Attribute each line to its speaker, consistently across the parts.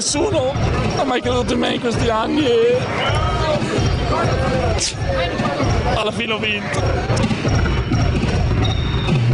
Speaker 1: nessuno, ha mai creduto in me in questi anni e alla fine ho vinto.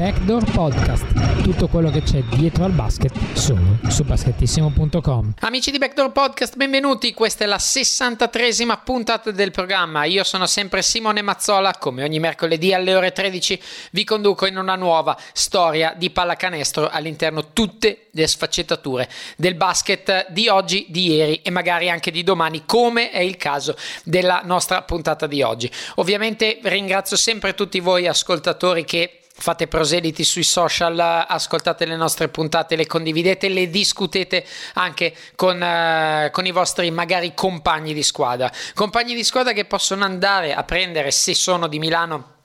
Speaker 2: Backdoor Podcast, tutto quello che c'è dietro al basket solo su basketissimo.com.
Speaker 3: Amici di Backdoor Podcast, benvenuti. Questa è la 63esima puntata del programma. Io sono sempre Simone Mazzola, come ogni mercoledì alle ore 13 vi conduco in una nuova storia di pallacanestro all'interno tutte le sfaccettature del basket di oggi, di ieri e magari anche di domani, come è il caso della nostra puntata di oggi. Ovviamente ringrazio sempre tutti voi ascoltatori che fate proseliti sui social, ascoltate le nostre puntate, le condividete, le discutete anche con, uh, con, i vostri magari compagni di squadra. Compagni di squadra che possono andare a prendere, se sono di Milano,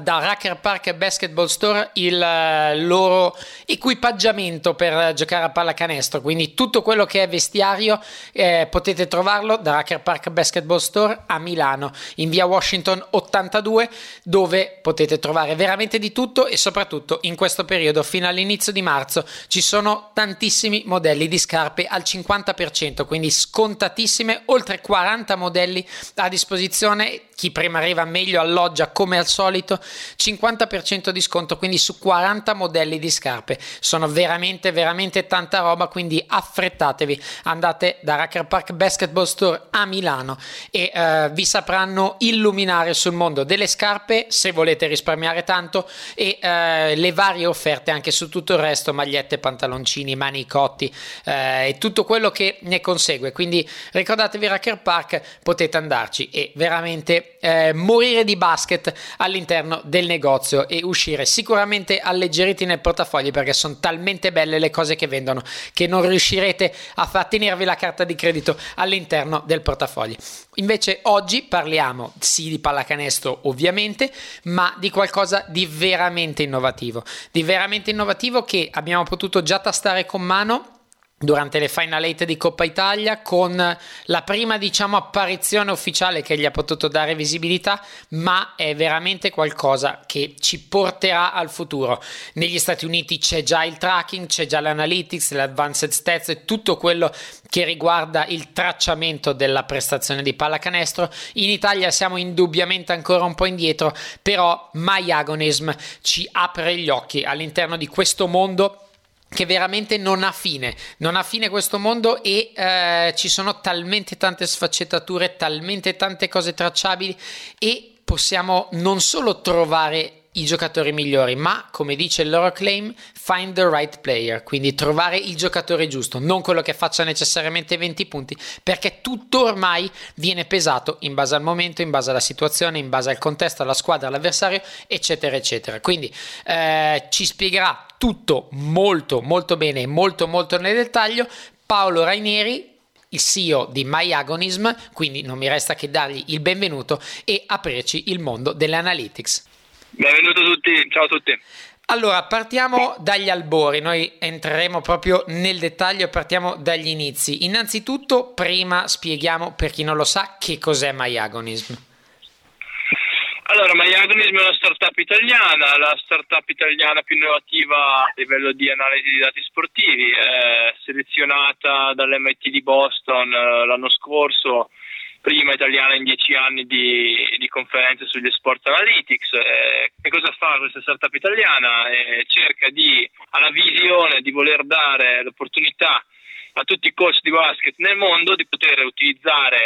Speaker 3: da Racker Park Basketball Store il eh, loro equipaggiamento per giocare a pallacanestro. Quindi tutto quello che è vestiario eh, potete trovarlo da Racker Park Basketball Store a Milano in via Washington 82 dove potete trovare veramente di tutto e soprattutto in questo periodo fino all'inizio di marzo ci sono tantissimi modelli di scarpe al 50% quindi scontatissime oltre 40 modelli a disposizione. Chi prima arriva meglio alloggia come al solito 50% di sconto quindi su 40 modelli di scarpe. Sono veramente veramente tanta roba quindi affrettatevi. Andate da Racker Park Basketball Store a Milano e uh, vi sapranno illuminare sul mondo delle scarpe se volete risparmiare tanto e uh, le varie offerte anche su tutto il resto magliette pantaloncini manicotti uh, e tutto quello che ne consegue. Quindi ricordatevi Racker Park potete andarci e veramente eh, morire di basket all'interno del negozio e uscire sicuramente alleggeriti nel portafoglio perché sono talmente belle le cose che vendono che non riuscirete a far tenervi la carta di credito all'interno del portafoglio. Invece oggi parliamo sì di pallacanestro ovviamente, ma di qualcosa di veramente innovativo, di veramente innovativo che abbiamo potuto già tastare con mano durante le Final 8 di Coppa Italia con la prima diciamo apparizione ufficiale che gli ha potuto dare visibilità ma è veramente qualcosa che ci porterà al futuro. Negli Stati Uniti c'è già il tracking c'è già l'analytics l'advanced stats e tutto quello che riguarda il tracciamento della prestazione di pallacanestro. In Italia siamo indubbiamente ancora un po' indietro però MyAgonism ci apre gli occhi all'interno di questo mondo che veramente non ha fine, non ha fine questo mondo e eh, ci sono talmente tante sfaccettature, talmente tante cose tracciabili e possiamo non solo trovare i giocatori migliori, ma come dice il loro claim, find the right player, quindi trovare il giocatore giusto, non quello che faccia necessariamente 20 punti, perché tutto ormai viene pesato in base al momento, in base alla situazione, in base al contesto, alla squadra, all'avversario, eccetera, eccetera. Quindi eh, ci spiegherà tutto molto, molto bene molto, molto nel dettaglio Paolo Rainieri, il CEO di MyAgonism, quindi non mi resta che dargli il benvenuto e aprirci il mondo delle analytics.
Speaker 4: Benvenuto a tutti, ciao a tutti.
Speaker 3: Allora, partiamo dagli albori, noi entreremo proprio nel dettaglio, partiamo dagli inizi. Innanzitutto, prima spieghiamo per chi non lo sa che cos'è MyAgonism.
Speaker 4: Allora, MyAgonism è una startup italiana, la startup italiana più innovativa a livello di analisi di dati sportivi, è selezionata dall'MIT di Boston eh, l'anno scorso prima italiana in dieci anni di, di conferenze sugli sport analytics. Eh, che cosa fa questa startup italiana? Eh, cerca di, ha la visione di voler dare l'opportunità a tutti i coach di basket nel mondo di poter utilizzare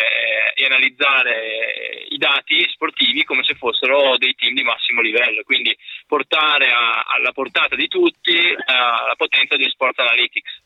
Speaker 4: eh, e analizzare eh, i dati sportivi come se fossero dei team di massimo livello, quindi portare a, alla portata di tutti eh, la potenza di sport analytics.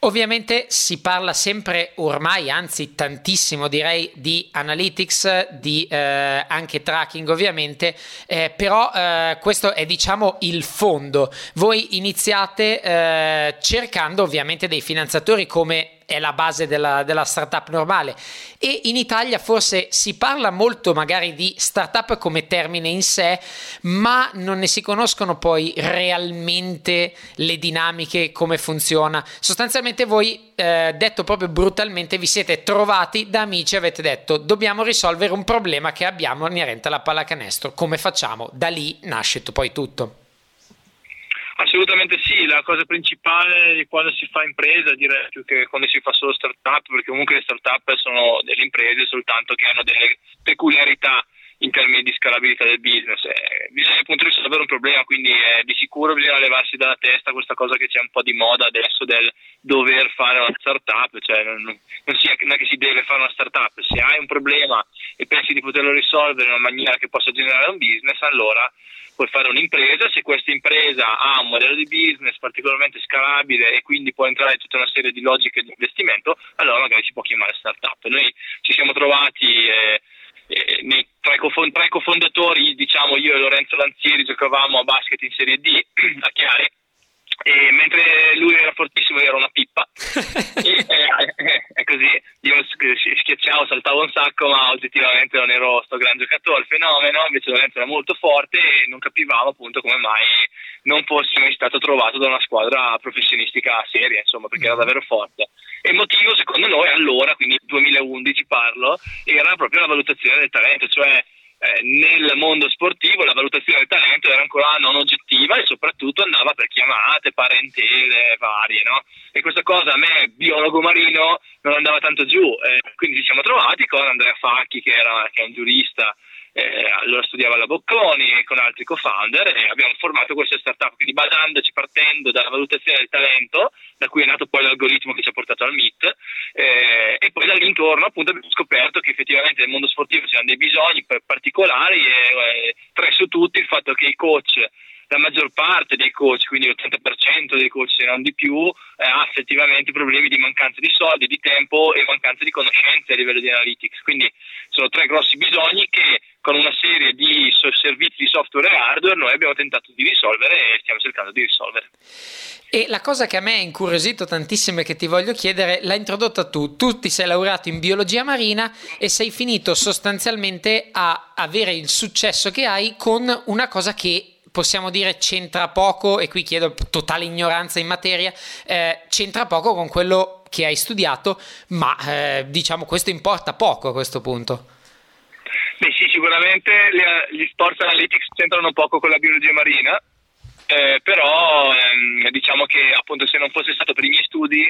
Speaker 3: Ovviamente si parla sempre ormai, anzi tantissimo direi, di analytics, di eh, anche tracking ovviamente, eh, però eh, questo è diciamo il fondo. Voi iniziate cercando ovviamente dei finanziatori come è la base della, della, startup normale. E in Italia forse si parla molto magari di startup come termine in sé ma non ne si conoscono poi realmente le dinamiche come funziona. Sostanzialmente voi eh, detto proprio brutalmente vi siete trovati da amici e avete detto dobbiamo risolvere un problema che abbiamo inerente alla pallacanestro. Come facciamo? Da lì nasce poi tutto
Speaker 4: assolutamente sì, la cosa principale quando si fa impresa, direi più che quando si fa solo startup, perché comunque le startup sono delle imprese soltanto che hanno delle peculiarità in termini di scalabilità del business. Eh, bisogna appunto risolvere un problema, quindi eh, di sicuro bisogna levarsi dalla testa questa cosa che c'è un po' di moda adesso del dover fare una startup, cioè non, non, sia, non è che si deve fare una startup, se hai un problema e pensi di poterlo risolvere in una maniera che possa generare un business, allora puoi fare un'impresa, se questa impresa ha un modello di business particolarmente scalabile e quindi può entrare in tutta una serie di logiche di investimento, allora magari si può chiamare startup. Noi ci siamo trovati eh, eh, nei, tra, i cofond- tra, i cofondatori, diciamo io e Lorenzo Lanzieri giocavamo a basket in Serie D a Chiari e mentre lui era fortissimo io ero una pippa. E, eh, è così. Io schiacciavo saltavo un sacco ma oggettivamente non ero sto gran giocatore. Il fenomeno invece Lorenzo era molto forte e non capivamo appunto come mai non fosse mai stato trovato da una squadra professionistica seria insomma perché era mm. davvero forte. E il motivo secondo noi allora quindi 2011 parlo era proprio la valutazione del talento cioè eh, nel mondo sportivo la valutazione del talento era ancora non oggettiva e soprattutto andava per chiamate, parentele varie, no? E questa cosa a me, biologo marino, non andava tanto giù, eh, quindi ci siamo trovati con Andrea Facchi che, era, che è un giurista eh, allora studiava alla Bocconi con altri co-founder e abbiamo formato questa startup, quindi basandoci, partendo dalla valutazione del talento, da cui è nato poi l'algoritmo che ci ha portato al MIT, eh, e poi dall'intorno appunto abbiamo scoperto che effettivamente nel mondo sportivo c'erano dei bisogni particolari e eh, tre su tutti il fatto che i coach la maggior parte dei coach, quindi l'80% dei coach se non di più, eh, ha effettivamente problemi di mancanza di soldi, di tempo e mancanza di conoscenze a livello di analytics. Quindi sono tre grossi bisogni che con una serie di servizi di software e hardware noi abbiamo tentato di risolvere e stiamo cercando di risolvere.
Speaker 3: E la cosa che a me ha incuriosito tantissimo e che ti voglio chiedere, l'hai introdotta tu. Tu ti sei laureato in biologia marina e sei finito sostanzialmente a avere il successo che hai con una cosa che possiamo dire c'entra poco, e qui chiedo totale ignoranza in materia, eh, c'entra poco con quello che hai studiato, ma eh, diciamo questo importa poco a questo punto.
Speaker 4: Beh sì, sicuramente gli sports analytics c'entrano poco con la biologia marina, eh, però ehm, diciamo che appunto se non fosse stato per i miei studi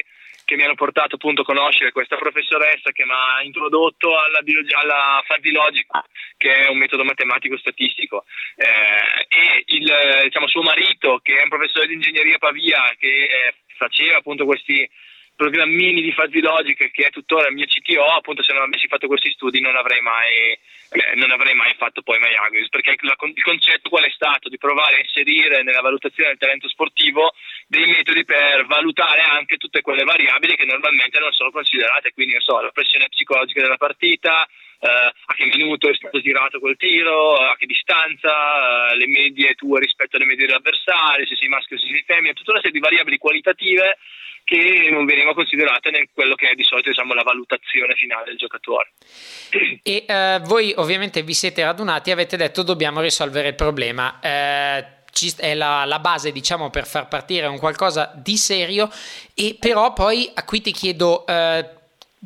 Speaker 4: che mi hanno portato appunto a conoscere questa professoressa che mi ha introdotto alla, biologia, alla fuzzy logic, che è un metodo matematico statistico, eh, e il diciamo, suo marito che è un professore di ingegneria a Pavia che eh, faceva appunto questi programmini di fuzzy logic che è tuttora il mio CTO, appunto se non avessi fatto questi studi non avrei mai, eh, non avrei mai fatto poi MyAgris, perché la, il concetto qual è stato? Di provare a inserire nella valutazione del talento sportivo dei metodi per valutare anche tutte quelle variabili che normalmente non sono considerate, quindi so, la pressione psicologica della partita, eh, a che minuto è stato girato quel tiro, a che distanza, eh, le medie tue rispetto alle medie dell'avversario, se sei maschio o se sei femmina, tutta una serie di variabili qualitative che non veniva considerata in quello che è di solito diciamo, la valutazione finale del giocatore.
Speaker 3: E eh, voi ovviamente vi siete radunati e avete detto dobbiamo risolvere il problema. Eh, è la, la, base diciamo per far partire un qualcosa di serio e però poi a qui ti chiedo eh,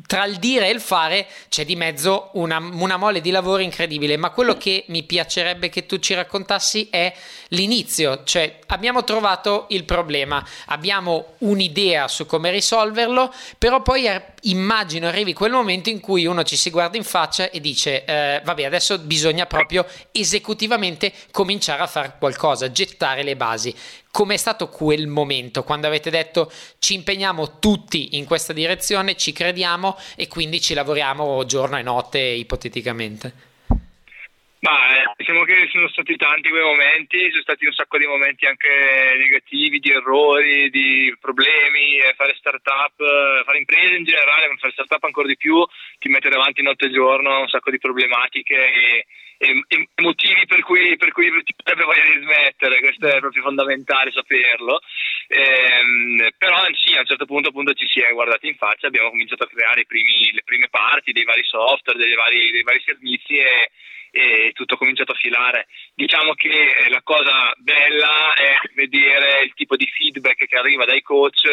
Speaker 3: tra il dire e il fare c'è di mezzo una, una, mole di lavoro incredibile, ma quello che mi piacerebbe che tu ci raccontassi è l'inizio, cioè abbiamo trovato il problema, abbiamo un'idea su come risolverlo, però poi immagino arrivi quel momento in cui uno ci si guarda in faccia e dice eh, vabbè adesso bisogna proprio esecutivamente cominciare a fare qualcosa, gettare le basi. Com'è stato quel momento quando avete detto ci impegniamo tutti in questa direzione, ci crediamo e quindi ci lavoriamo giorno e notte ipoteticamente?
Speaker 4: Ma eh, diciamo che sono stati tanti quei momenti, sono stati un sacco di momenti anche negativi, di errori, di problemi, eh, fare startup, eh, fare imprese in generale, ma fare startup ancora di più ti mette davanti notte e giorno un sacco di problematiche e, e, e motivi per cui, per cui, ti potrebbe voglia di smettere, questo è proprio fondamentale saperlo. Ehm, però sì, a un certo punto appunto ci si è guardati in faccia, abbiamo cominciato a creare primi, le prime parti dei vari software, dei vari, dei vari servizi e e tutto ha cominciato a filare. Diciamo che eh, la cosa bella è vedere il tipo di feedback che arriva dai coach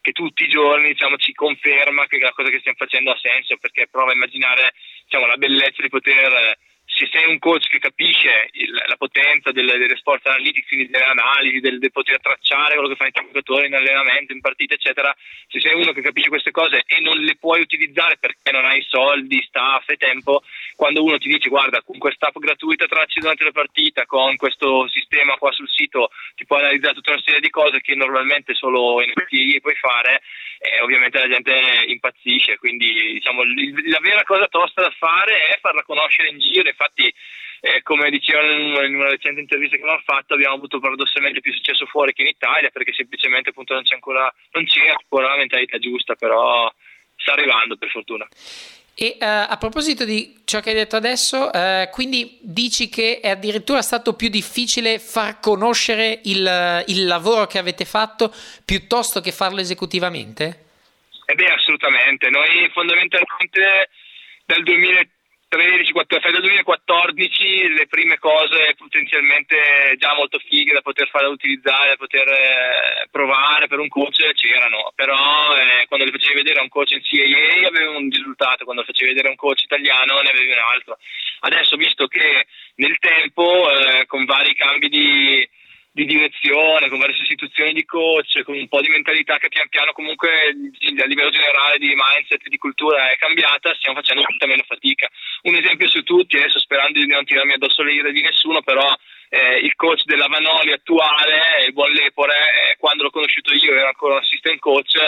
Speaker 4: che tutti i giorni diciamo, ci conferma che la cosa che stiamo facendo ha senso perché prova a immaginare diciamo, la bellezza di poter se sei un coach che capisce il, la potenza delle, delle sports analytics, quindi delle analisi, del, del, poter tracciare quello che fanno i giocatori in allenamento, in partita, eccetera, se sei uno che capisce queste cose e non le puoi utilizzare perché non hai soldi, staff e tempo, quando uno ti dice guarda con questa app gratuita tracci durante la partita, con questo sistema qua sul sito ti puoi analizzare tutta una serie di cose che normalmente solo in NPI puoi fare, eh, ovviamente la gente impazzisce, quindi diciamo la vera cosa tosta da fare è farla conoscere in giro, infatti eh, come dicevano in una recente intervista che abbiamo fatto abbiamo avuto paradossalmente più successo fuori che in Italia perché semplicemente appunto non c'è ancora, non c'è ancora la mentalità giusta, però sta arrivando per fortuna.
Speaker 3: E uh, a proposito di ciò che hai detto adesso, uh, quindi dici che è addirittura stato più difficile far conoscere il, il lavoro che avete fatto piuttosto che farlo esecutivamente?
Speaker 4: Eh beh, assolutamente. Noi fondamentalmente dal 2013 13, 14, dal 2014 le prime cose potenzialmente già molto fighe da poter fare da utilizzare, da poter eh, provare per un coach c'erano, però eh, quando le facevi vedere a un coach in CAA avevi un risultato, quando le facevi vedere a un coach italiano ne avevi un altro. Adesso visto che nel tempo eh, con vari cambi di di direzione, con varie sostituzioni di coach, con un po' di mentalità che pian piano comunque a livello generale di mindset e di cultura è cambiata, stiamo facendo tutta meno fatica. Un esempio su tutti, adesso sperando di non tirarmi addosso le ire di nessuno, però eh, il coach della Vanoli attuale, il buon Lepore, eh, quando l'ho conosciuto io era ancora un assistant coach,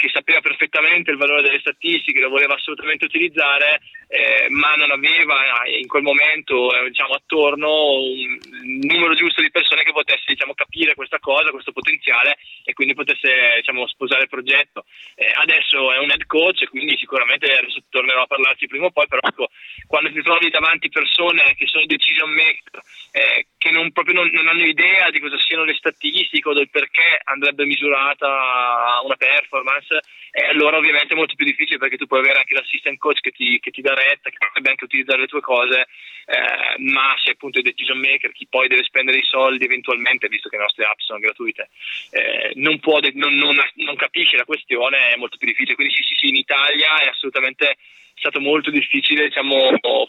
Speaker 4: che sapeva perfettamente il valore delle statistiche, lo voleva assolutamente utilizzare, eh, ma non aveva in quel momento eh, diciamo, attorno un numero giusto di persone che potesse diciamo, capire questa cosa, questo potenziale e quindi potesse diciamo, sposare il progetto. Eh, adesso è un head coach, quindi sicuramente tornerò a parlarci prima o poi, però ecco, quando ti trovi davanti persone che sono decision maker, eh, che non, proprio non, non, hanno idea di cosa siano le statistiche o del perché andrebbe misurata una performance, eh, allora ovviamente è molto più difficile perché tu puoi avere anche l'assistant coach che ti, che ti dà retta, che potrebbe anche utilizzare le tue cose, eh, ma se appunto il decision maker, chi poi deve spendere i soldi eventualmente, visto che le nostre app sono gratuite, eh, non, può, non, non, capisce la questione, è molto più difficile. Quindi sì, sì, sì, in Italia è assolutamente stato molto difficile diciamo,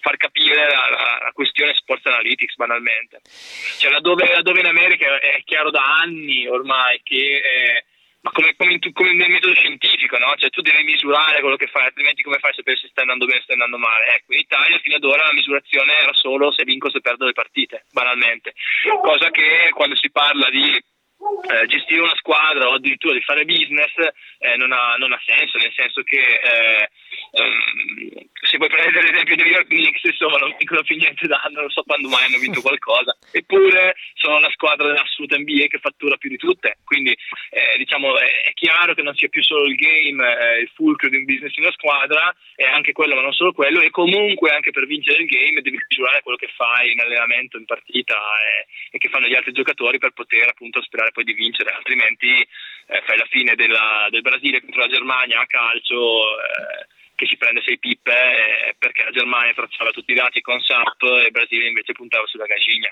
Speaker 4: far capire la, la, la, questione sports analytics banalmente. Cioè, laddove, laddove, in America è chiaro da anni ormai che eh, ma come, come, come, nel metodo scientifico, no? Cioè tu devi misurare quello che fai, altrimenti come fai a sapere se stai andando bene o stai andando male? Ecco, in Italia fino ad ora la misurazione era solo se vinco o se perdo le partite, banalmente. Cosa che quando si parla di eh, gestire una squadra o addirittura di fare business eh, non, ha, non, ha, senso, nel senso che eh, um, se vuoi prendere l'esempio dei New York Knicks, insomma non vincono più niente d'anno, non so quando mai hanno vinto qualcosa, eppure sono la squadra dell'assoluta NBA che fattura più di tutte, quindi eh, diciamo è chiaro che non sia più solo il game eh, il fulcro di un business in una squadra, è anche quello ma non solo quello, e comunque anche per vincere il game devi misurare quello che fai in allenamento, in partita e, e che fanno gli altri giocatori per poter appunto aspirare poi di vincere, altrimenti eh, fai la fine della, del Brasile contro la Germania a calcio eh, che si prende sei pippe eh, perché la Germania tracciava tutti i dati con SAP e il Brasile invece puntava sulla Gagiglia.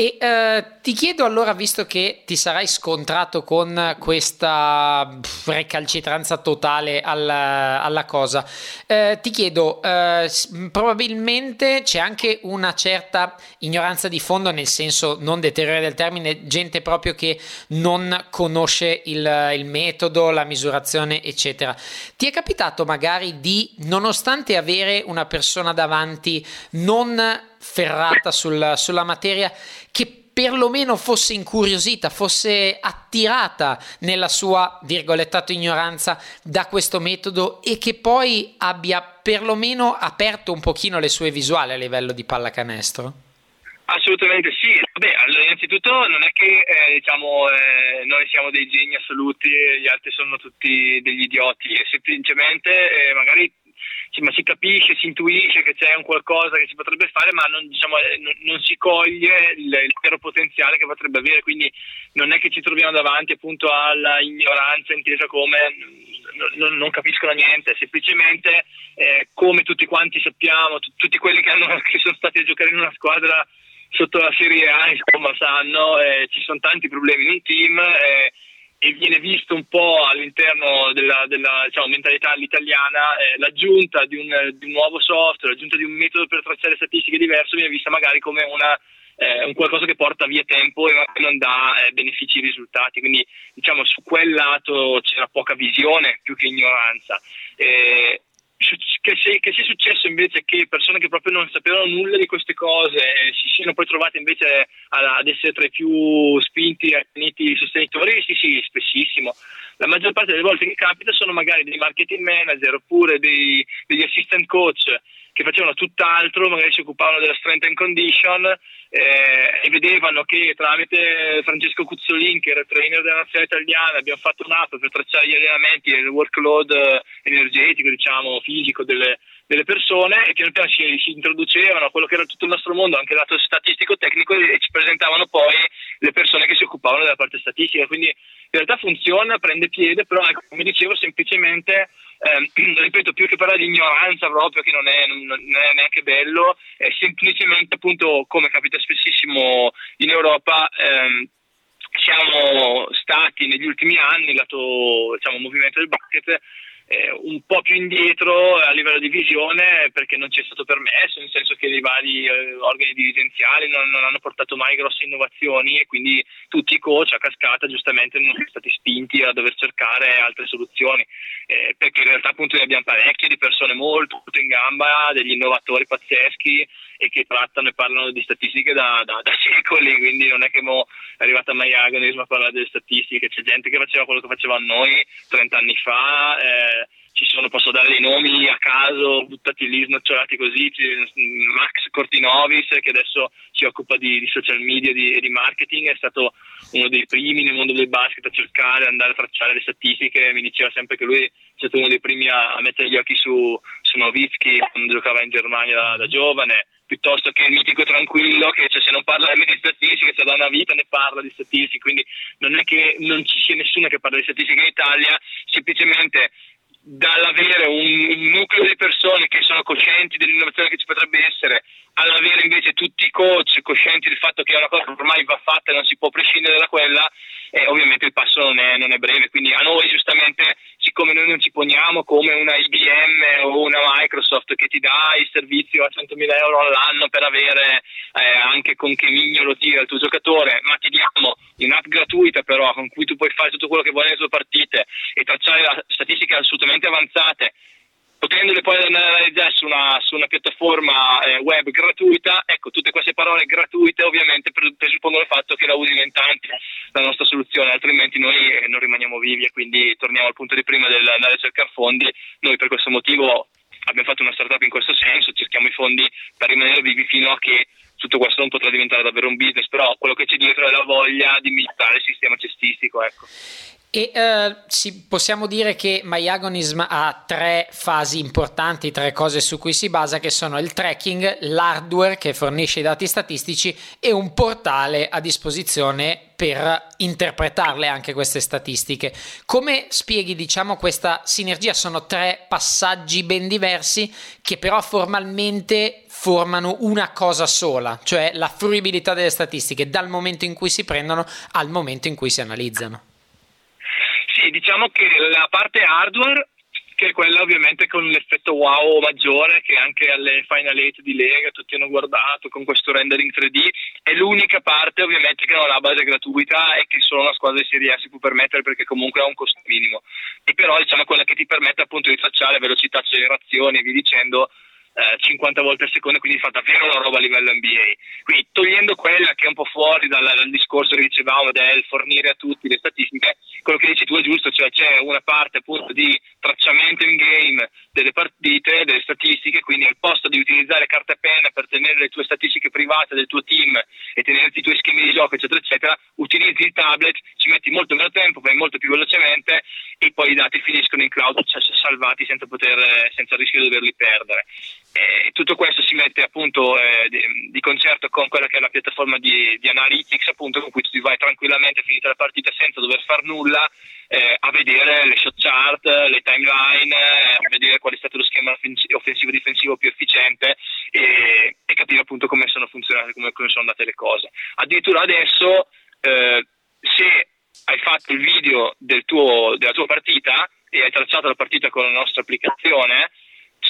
Speaker 3: E eh, ti chiedo allora, visto che ti sarai scontrato con questa recalcitranza totale alla, alla cosa, eh, ti chiedo, eh, probabilmente c'è anche una certa ignoranza di fondo, nel senso non deteriore del termine, gente proprio che non conosce il, il metodo, la misurazione, eccetera. Ti è capitato magari di, nonostante avere una persona davanti, non ferrata sul, sulla materia che perlomeno fosse incuriosita, fosse attirata nella sua virgolettato ignoranza da questo metodo e che poi abbia perlomeno aperto un pochino le sue visuali a livello di pallacanestro?
Speaker 4: Assolutamente sì, Beh, allora, innanzitutto non è che eh, diciamo, eh, noi siamo dei geni assoluti e gli altri sono tutti degli idioti, semplicemente eh, magari sì, ma si capisce, si intuisce che c'è un qualcosa che si potrebbe fare, ma non, diciamo, eh, non, non si coglie il, il, vero potenziale che potrebbe avere, quindi non è che ci troviamo davanti appunto alla ignoranza intesa come non, non capiscono niente, semplicemente eh, come tutti quanti sappiamo, t- tutti quelli che, hanno, che sono stati a giocare in una squadra sotto la Serie A, insomma, sanno, eh, ci sono tanti problemi in un team. Eh, e viene visto un po' all'interno della, della diciamo, mentalità italiana eh, l'aggiunta di un, di un, nuovo software, l'aggiunta di un metodo per tracciare statistiche diverso viene vista magari come una, eh, un qualcosa che porta via tempo e non dà eh, benefici e risultati. Quindi diciamo su quel lato c'era poca visione più che ignoranza. Eh, che sia, che sia, successo invece che persone che proprio non sapevano nulla di queste cose si siano poi trovate invece ad essere tra i più spinti e sostenitori, sì, sì, spessissimo. La maggior parte delle volte che capita sono magari dei marketing manager oppure dei, degli assistant coach che facevano tutt'altro, magari si occupavano della strength and condition eh, e vedevano che tramite Francesco Cuzzolin, che era trainer della nazionale italiana, abbiamo fatto un'app per tracciare gli allenamenti e il workload eh, energetico, diciamo, fisico delle, delle persone e piano piano si, si, introducevano a quello che era tutto il nostro mondo, anche lato statistico-tecnico e ci presentavano poi le persone che si occupavano della parte statistica. Quindi in realtà funziona, prende piede, però ecco, come dicevo semplicemente eh, ripeto, più che parlare di ignoranza proprio, che non è, non è, neanche bello, è semplicemente appunto, come capita spessissimo in Europa, ehm, siamo stati negli ultimi anni, lato diciamo, movimento del basket, eh, un po' più indietro a livello di visione perché non ci è stato permesso, nel senso che i vari eh, organi dirigenziali non, non, hanno portato mai grosse innovazioni e quindi tutti i coach a cascata giustamente non sono stati spinti a dover cercare altre soluzioni, eh, perché in realtà appunto ne abbiamo parecchie di persone molto in gamba, degli innovatori pazzeschi e che trattano e parlano di statistiche da, da, da secoli, quindi non è che mo è arrivata Mai Agonismo a parlare delle statistiche, c'è gente che faceva quello che facevamo noi 30 anni fa. Eh, ci sono, posso dare dei nomi a caso, buttati lì, snocciolati così, Max Cortinovis che adesso si occupa di, di social media e di, di, marketing, è stato uno dei primi nel mondo del basket a cercare, andare a tracciare le statistiche, mi diceva sempre che lui è stato uno dei primi a, a mettere gli occhi su, su Nowitzki quando giocava in Germania da, da giovane, piuttosto che il mitico tranquillo che cioè, se non parla di statistiche, se da una vita ne parla di statistiche, quindi non è che non ci sia nessuno che parla di statistiche in Italia, semplicemente dall'avere un, un, nucleo di persone che sono coscienti dell'innovazione che ci potrebbe essere, all'avere invece tutti i coach coscienti del fatto che una cosa ormai va fatta e non si può prescindere da quella, eh, ovviamente il passo non è, non è, breve. Quindi a noi giustamente, siccome noi non ci poniamo come una IBM o una Microsoft che ti dà il servizio a 100.000 euro all'anno per avere eh, anche con che mignolo tira il tuo giocatore, ma ti diamo un'app gratuita però con cui tu puoi fare tutto quello che vuoi nelle tue partite e tracciare statistiche assolutamente avanzate potendole poi analizzare su una, su una piattaforma eh, web gratuita, ecco, tutte queste parole gratuite ovviamente presuppongono il fatto che la usino in tanti la nostra soluzione, altrimenti noi eh, non rimaniamo vivi e quindi torniamo al punto di prima dell'andare a cercare fondi. Noi per questo motivo abbiamo fatto una startup in questo senso, cerchiamo i fondi per rimanere vivi fino a che tutto questo non potrà diventare davvero un business, però quello che c'è dietro è la voglia di migliorare il sistema cestistico. Ecco.
Speaker 3: E uh, sì, possiamo dire che MyAgonism ha tre fasi importanti, tre cose su cui si basa, che sono il tracking, l'hardware che fornisce i dati statistici e un portale a disposizione per interpretarle anche queste statistiche. Come spieghi, diciamo, questa sinergia? Sono tre passaggi ben diversi che però formalmente formano una cosa sola, cioè la fruibilità delle statistiche dal momento in cui si prendono al momento in cui si analizzano.
Speaker 4: Sì, diciamo che la parte hardware che è quella ovviamente con l'effetto wow maggiore che anche alle Final 8 di Lega tutti hanno guardato con questo rendering 3D è l'unica parte ovviamente che non ha base gratuita e che solo una squadra di Serie A si può permettere perché comunque ha un costo minimo. E però diciamo quella che ti permette appunto di tracciare velocità, accelerazioni e via dicendo 50 eh, volte al secondo, quindi fa davvero una roba a livello NBA. Quindi togliendo quella che è un po' fuori dal, dal discorso che dicevamo del fornire a tutti le statistiche, quello che dici tu è giusto, cioè c'è una parte appunto di tracciamento in game delle partite, delle statistiche, quindi al posto di utilizzare carta e penna per tenere le tue statistiche private del tuo team e tenerti i tuoi schemi di gioco, eccetera, eccetera, utilizzi il tablet, ci metti molto meno tempo, fai molto più velocemente e poi i dati finiscono in cloud, cioè salvati senza, poter, senza il rischio di doverli perdere. E tutto questo si mette appunto eh, di, concerto con quella che è la piattaforma di, di analytics appunto con cui tu vai tranquillamente finita la partita senza dover fare nulla eh, a vedere le shot chart, le timeline, eh, a vedere qual è stato lo schema offensivo-difensivo più efficiente e, e capire appunto come sono funzionate, come, come, sono andate le cose. Addirittura adesso eh, se hai fatto il video del tuo, della tua partita e hai tracciato la partita con la nostra applicazione,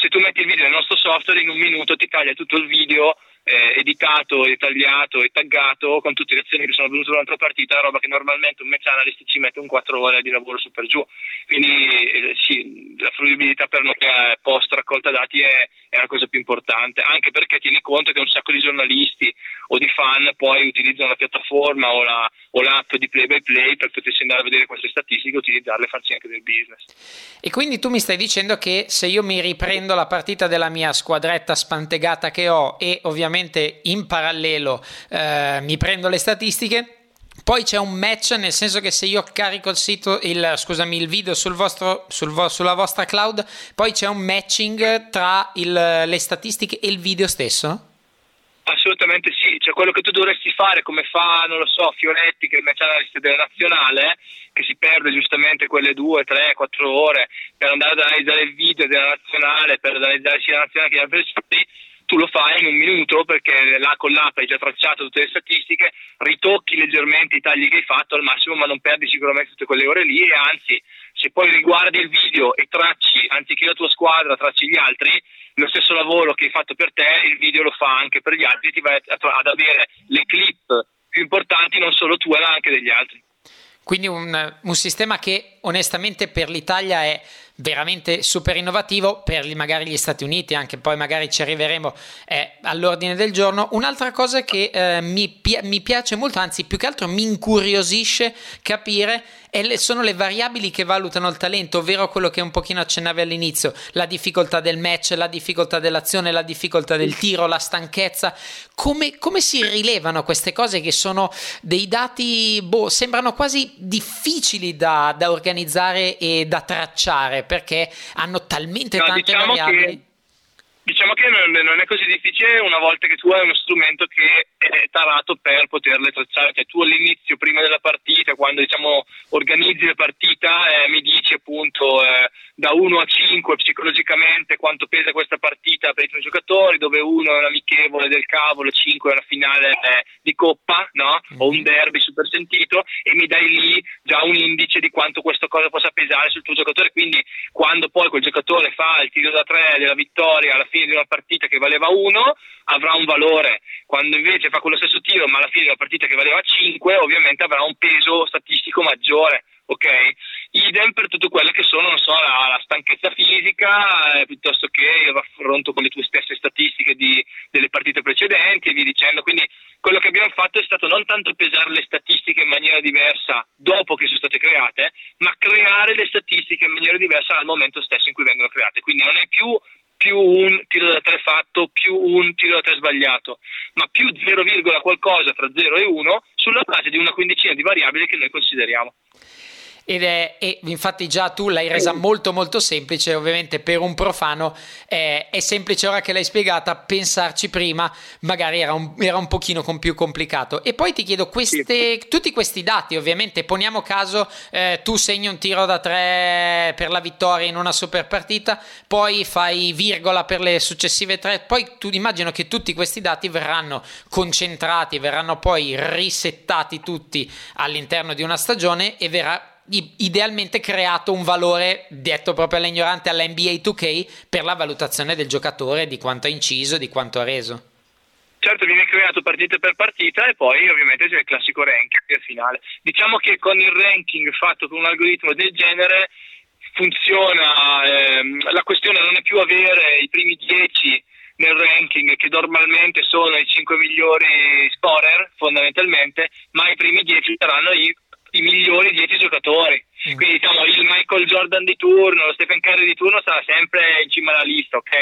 Speaker 4: se tu metti il video nel nostro software in un minuto ti taglia tutto il video eh, editato, tagliato e taggato con tutte le azioni che sono venute durante la partita, roba che normalmente un match analyst ci mette un 4 ore di lavoro su per giù. Quindi eh, sì, la fruibilità per noi post raccolta dati è, è, la cosa più importante, anche perché tieni conto che un sacco di giornalisti o di fan poi utilizzano la piattaforma o, la, o l'app di play by play per potersi andare a vedere queste statistiche e utilizzarle e farci anche del business.
Speaker 3: E quindi tu mi stai dicendo che se io mi riprendo la partita della mia squadretta spantegata che ho e ovviamente ovviamente in parallelo eh, mi prendo le statistiche. Poi c'è un match, nel senso che se io carico il sito, il, scusami, il video sul vostro, sul vo- sulla vostra cloud, poi c'è un matching tra il, le statistiche e il video stesso?
Speaker 4: Assolutamente sì, cioè quello che tu dovresti fare come fa, non lo so, Fioretti che è il match analyst della nazionale, che si perde giustamente quelle due, tre, quattro ore per andare ad analizzare il video della nazionale, per analizzare sia la nazionale che gli avversari, tu lo fai in un minuto perché là con l'app hai già tracciato tutte le statistiche, ritocchi leggermente i tagli che hai fatto al massimo, ma non perdi sicuramente tutte quelle ore lì e anzi, se poi riguardi il video e tracci, anziché la tua squadra, tracci gli altri, lo stesso lavoro che hai fatto per te, il video lo fa anche per gli altri, ti vai ad avere le clip più importanti non solo tue ma anche degli altri.
Speaker 3: Quindi un, un sistema che onestamente per l'Italia è veramente super innovativo per magari gli Stati Uniti, anche poi magari ci arriveremo eh, all'ordine del giorno. Un'altra cosa che eh, mi, pi- mi, piace molto, anzi più che altro mi incuriosisce capire le, sono le variabili che valutano il talento, ovvero quello che un pochino accennavi all'inizio, la difficoltà del match, la difficoltà dell'azione, la difficoltà del tiro, la stanchezza. Come, come si rilevano queste cose che sono dei dati, boh, sembrano quasi difficili da, da organizzare e da tracciare? Perché hanno talmente no, tante diciamo variabili.
Speaker 4: Che, diciamo che non, è così difficile una volta che tu hai uno strumento che è tarato per poterle tracciare. Cioè, tu all'inizio, prima della partita, quando diciamo, organizzi la partita, eh, mi dici appunto eh, da 1 a 5 psicologicamente quanto pesa questa partita per i tuoi giocatori, dove 1 è un amichevole del cavolo, 5 è una finale eh, di coppa, no? o un mhm. derby super sentito, e mi dai lì già un indice di quanto questa cosa possa pesare sul tuo giocatore. Quindi, quando poi quel giocatore fa il tiro da 3 della vittoria alla fine di una partita che valeva 1, avrà un valore. Quando invece fa quello stesso tiro, ma alla fine di una partita che valeva 5, ovviamente avrà un peso statistico maggiore. Ok? Idem per tutto quello che sono, so, la, la stanchezza fisica, eh, piuttosto che il raffronto con le tue stesse statistiche di, delle partite precedenti e via dicendo. Quindi quello che abbiamo fatto è stato non tanto pesare le statistiche in maniera diversa dopo che sono state create, ma creare le statistiche in maniera diversa al momento stesso in cui vengono create. Quindi non è più più un tiro da tre fatto, più un tiro da tre sbagliato, ma più 0, qualcosa tra 0 e 1 sulla base di una quindicina di variabili che noi consideriamo.
Speaker 3: Ed è, e infatti già tu l'hai resa molto molto semplice, ovviamente per un profano eh, è semplice ora che l'hai spiegata, pensarci prima magari era un, era un pochino con più complicato. E poi ti chiedo, queste, tutti questi dati ovviamente, poniamo caso eh, tu segni un tiro da tre per la vittoria in una super partita, poi fai virgola per le successive tre, poi tu immagino che tutti questi dati verranno concentrati, verranno poi risettati tutti all'interno di una stagione e verrà idealmente creato un valore detto proprio all'ignorante alla NBA 2K per la valutazione del giocatore di quanto ha inciso, di quanto ha reso.
Speaker 4: Certo, viene creato partita per partita e poi ovviamente c'è il classico ranking finale. Diciamo che con il ranking fatto con un algoritmo del genere funziona, ehm, la questione non è più avere i primi 10 nel ranking che normalmente sono i 5 migliori scorer fondamentalmente, ma i primi 10 saranno i i migliori 10 giocatori. Mm. Quindi diciamo il Michael Jordan di turno, lo Stephen Curry di turno sarà sempre in cima alla lista, ok?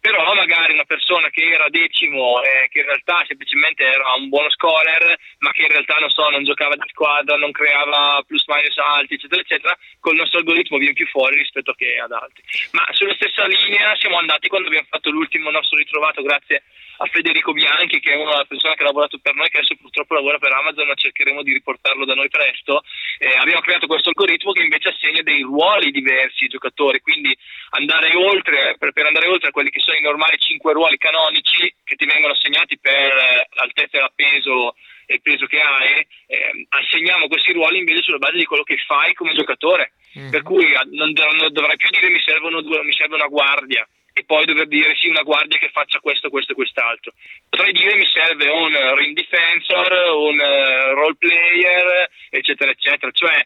Speaker 4: Però magari una persona che era decimo e che in realtà semplicemente era un buono scorer, ma che in realtà non so, non giocava di squadra, non creava plus minus alti, eccetera, eccetera, col nostro algoritmo viene più fuori rispetto che ad altri. Ma sulla stessa linea siamo andati quando abbiamo fatto l'ultimo nostro ritrovato, grazie a Federico Bianchi, che è una persona che ha lavorato per noi, che adesso purtroppo lavora per Amazon, ma cercheremo di riportarlo da noi presto. Eh, abbiamo creato questo algoritmo che invece assegna dei ruoli diversi ai giocatori, quindi andare oltre, per, per andare oltre a quelli che sono i normali cinque ruoli canonici che ti vengono assegnati per eh, altezza e peso e il peso che hai, eh, assegniamo questi ruoli invece sulla base di quello che fai come giocatore. Mm-hmm. Per cui non, non dovrai più dire mi, servono due, mi serve una guardia e poi dover dire sì una guardia che faccia questo, questo e quest'altro. Potrei dire mi serve un ring defensor, un uh, role player, eccetera, eccetera, cioè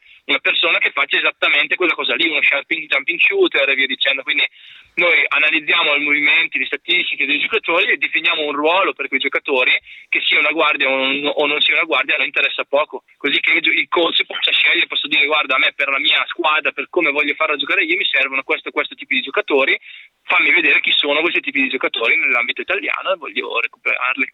Speaker 4: che faccia esattamente quella cosa lì, uno sharping jumping shooter e via dicendo. Quindi noi analizziamo i movimenti, le statistiche dei giocatori e definiamo un ruolo per quei giocatori, che sia una guardia o non sia una guardia, non interessa poco, così che il coach possa scegliere, posso dire guarda a me per la mia squadra, per come voglio farla giocare io, mi servono questo e questo tipo di giocatori, fammi vedere chi sono questi tipi di giocatori nell'ambito italiano e voglio recuperarli.